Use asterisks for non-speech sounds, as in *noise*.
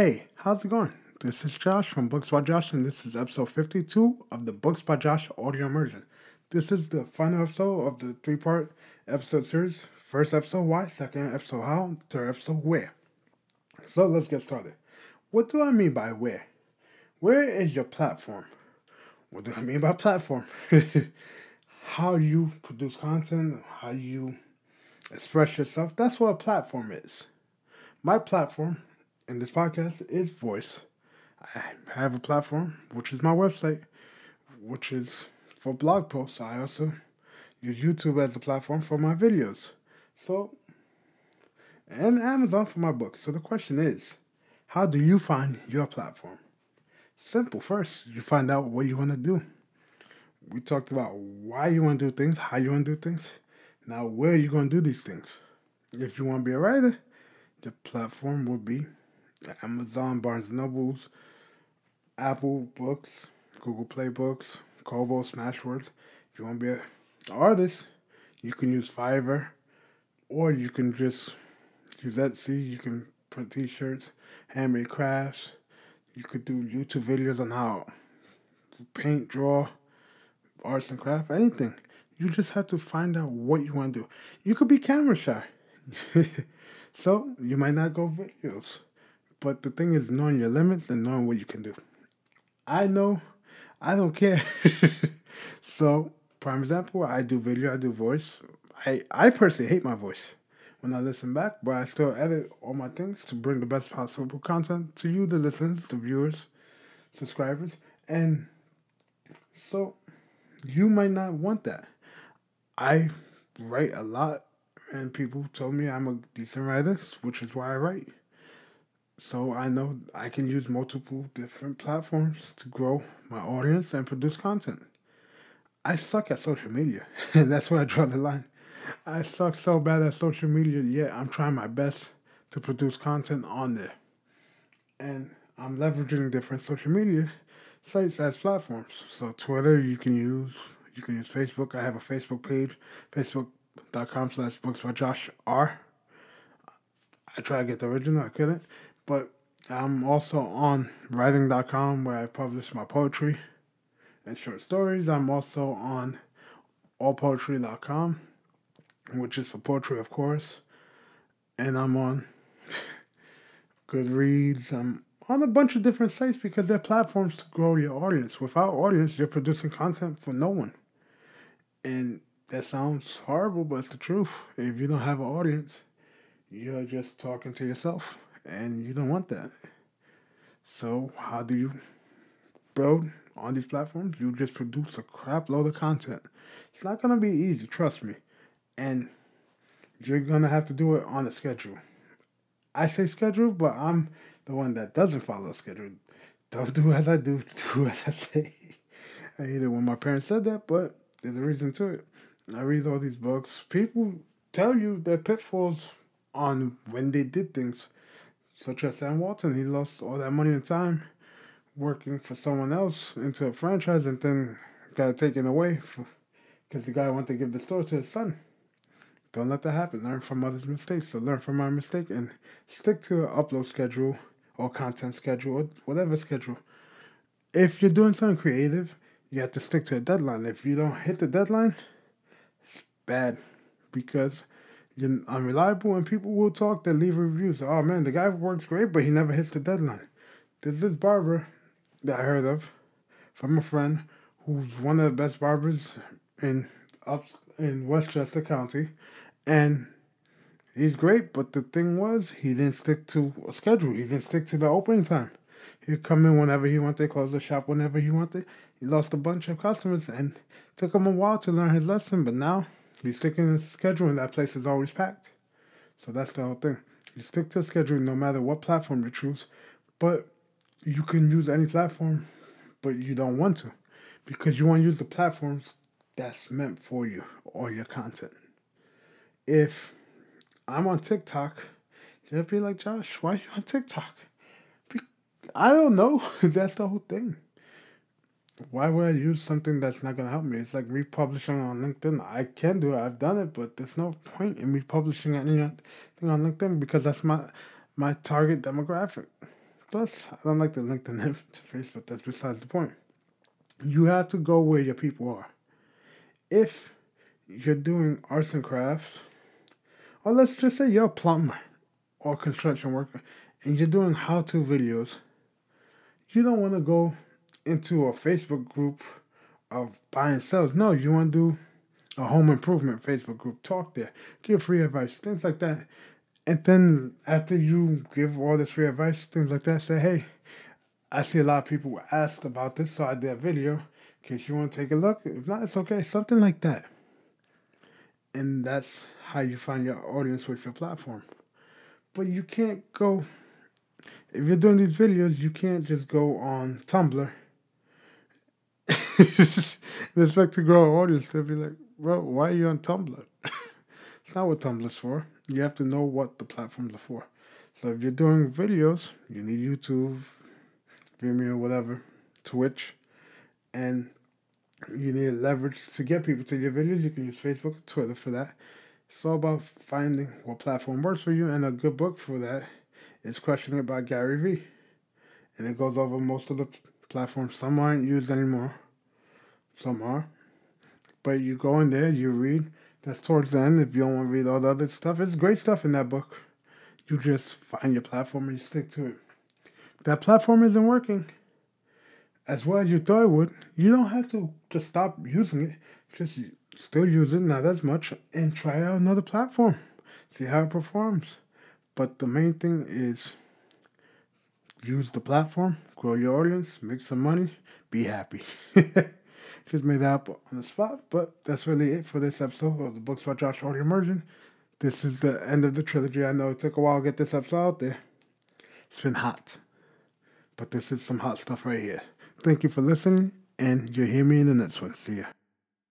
Hey, how's it going? This is Josh from Books by Josh, and this is episode 52 of the Books by Josh audio immersion. This is the final episode of the three part episode series. First episode, why? Second episode, how? Third episode, where? So let's get started. What do I mean by where? Where is your platform? What do I mean by platform? *laughs* how you produce content, how you express yourself. That's what a platform is. My platform in this podcast is voice. I have a platform, which is my website, which is for blog posts. I also use YouTube as a platform for my videos. So, and Amazon for my books. So the question is, how do you find your platform? Simple. First, you find out what you want to do. We talked about why you want to do things, how you want to do things. Now, where are you going to do these things? If you want to be a writer, the platform would be Amazon, Barnes and Nobles, Apple Books, Google Play Books, Kobo, Smashwords. If you want to be an artist, you can use Fiverr, or you can just use Etsy. You can print T-shirts, handmade crafts. You could do YouTube videos on how paint, draw, arts and craft, anything. You just have to find out what you want to do. You could be camera shy. *laughs* so you might not go videos. But the thing is knowing your limits and knowing what you can do. I know I don't care. *laughs* so, prime example, I do video, I do voice. I, I personally hate my voice when I listen back, but I still edit all my things to bring the best possible content to you, the listeners, the viewers, subscribers. And so you might not want that. I write a lot, and people told me I'm a decent writer, which is why I write. So I know I can use multiple different platforms to grow my audience and produce content. I suck at social media, and *laughs* that's where I draw the line. I suck so bad at social media, yet I'm trying my best to produce content on there. And I'm leveraging different social media sites as platforms. So Twitter you can use, you can use Facebook. I have a Facebook page, facebook.com slash books by Josh R. I try to get the original, I couldn't. But I'm also on writing.com where I publish my poetry and short stories. I'm also on allpoetry.com, which is for poetry, of course. And I'm on *laughs* Goodreads. I'm on a bunch of different sites because they're platforms to grow your audience. Without audience, you're producing content for no one. And that sounds horrible, but it's the truth. If you don't have an audience, you're just talking to yourself and you don't want that. So how do you build on these platforms? You just produce a crap load of content. It's not gonna be easy, trust me, and you're gonna have to do it on a schedule. I say schedule, but I'm the one that doesn't follow a schedule. Don't do as I do, *laughs* do as I say. I hate it when my parents said that, but there's a reason to it. I read all these books. People tell you their pitfalls on when they did things such as Sam Walton. He lost all that money and time working for someone else into a franchise and then got taken away because the guy wanted to give the store to his son. Don't let that happen. Learn from others' mistakes. So learn from my mistake and stick to an upload schedule or content schedule or whatever schedule. If you're doing something creative, you have to stick to a deadline. If you don't hit the deadline, it's bad because you're unreliable and people will talk that leave reviews. Oh man, the guy works great, but he never hits the deadline. There's this barber that I heard of from a friend who's one of the best barbers in up in Westchester County, and he's great. But the thing was, he didn't stick to a schedule. He didn't stick to the opening time. He'd come in whenever he wanted, close the shop whenever he wanted. He lost a bunch of customers and took him a while to learn his lesson. But now you stick in a schedule and that place is always packed. So that's the whole thing. You stick to a schedule no matter what platform you choose, but you can use any platform, but you don't want to because you want to use the platforms that's meant for you or your content. If I'm on TikTok, you'll be like, Josh, why are you on TikTok? I don't know. *laughs* that's the whole thing why would I use something that's not gonna help me? It's like republishing on LinkedIn. I can do it. I've done it, but there's no point in republishing anything on LinkedIn because that's my my target demographic. Plus, I don't like the LinkedIn *laughs* to Facebook. That's besides the point. You have to go where your people are. If you're doing arts and crafts, or let's just say you're a plumber or construction worker, and you're doing how-to videos, you don't want to go into a Facebook group of buying sales. No, you want to do a home improvement Facebook group. Talk there, give free advice, things like that. And then after you give all this free advice, things like that, say, hey, I see a lot of people asked about this, so I did a video in case you want to take a look. If not, it's okay. Something like that. And that's how you find your audience with your platform. But you can't go, if you're doing these videos, you can't just go on Tumblr expect to grow an audience. They'll be like, bro, why are you on Tumblr? *laughs* it's not what Tumblr's for. You have to know what the platforms are for. So if you're doing videos, you need YouTube, Vimeo, whatever, Twitch, and you need leverage to get people to your videos. You can use Facebook, Twitter for that. It's all about finding what platform works for you, and a good book for that is Crushing It by Gary Vee. And it goes over most of the platforms. Some aren't used anymore, some are. But you go in there, you read. That's towards the end. If you don't want to read all the other stuff, it's great stuff in that book. You just find your platform and you stick to it. If that platform isn't working as well as you thought it would, you don't have to just stop using it. Just still use it, not as much, and try out another platform. See how it performs. But the main thing is use the platform, grow your audience, make some money, be happy. *laughs* Just made that up on the spot, but that's really it for this episode of the Books by Josh Audio Immersion. This is the end of the trilogy. I know it took a while to get this episode out there. It's been hot, but this is some hot stuff right here. Thank you for listening, and you'll hear me in the next one. See ya.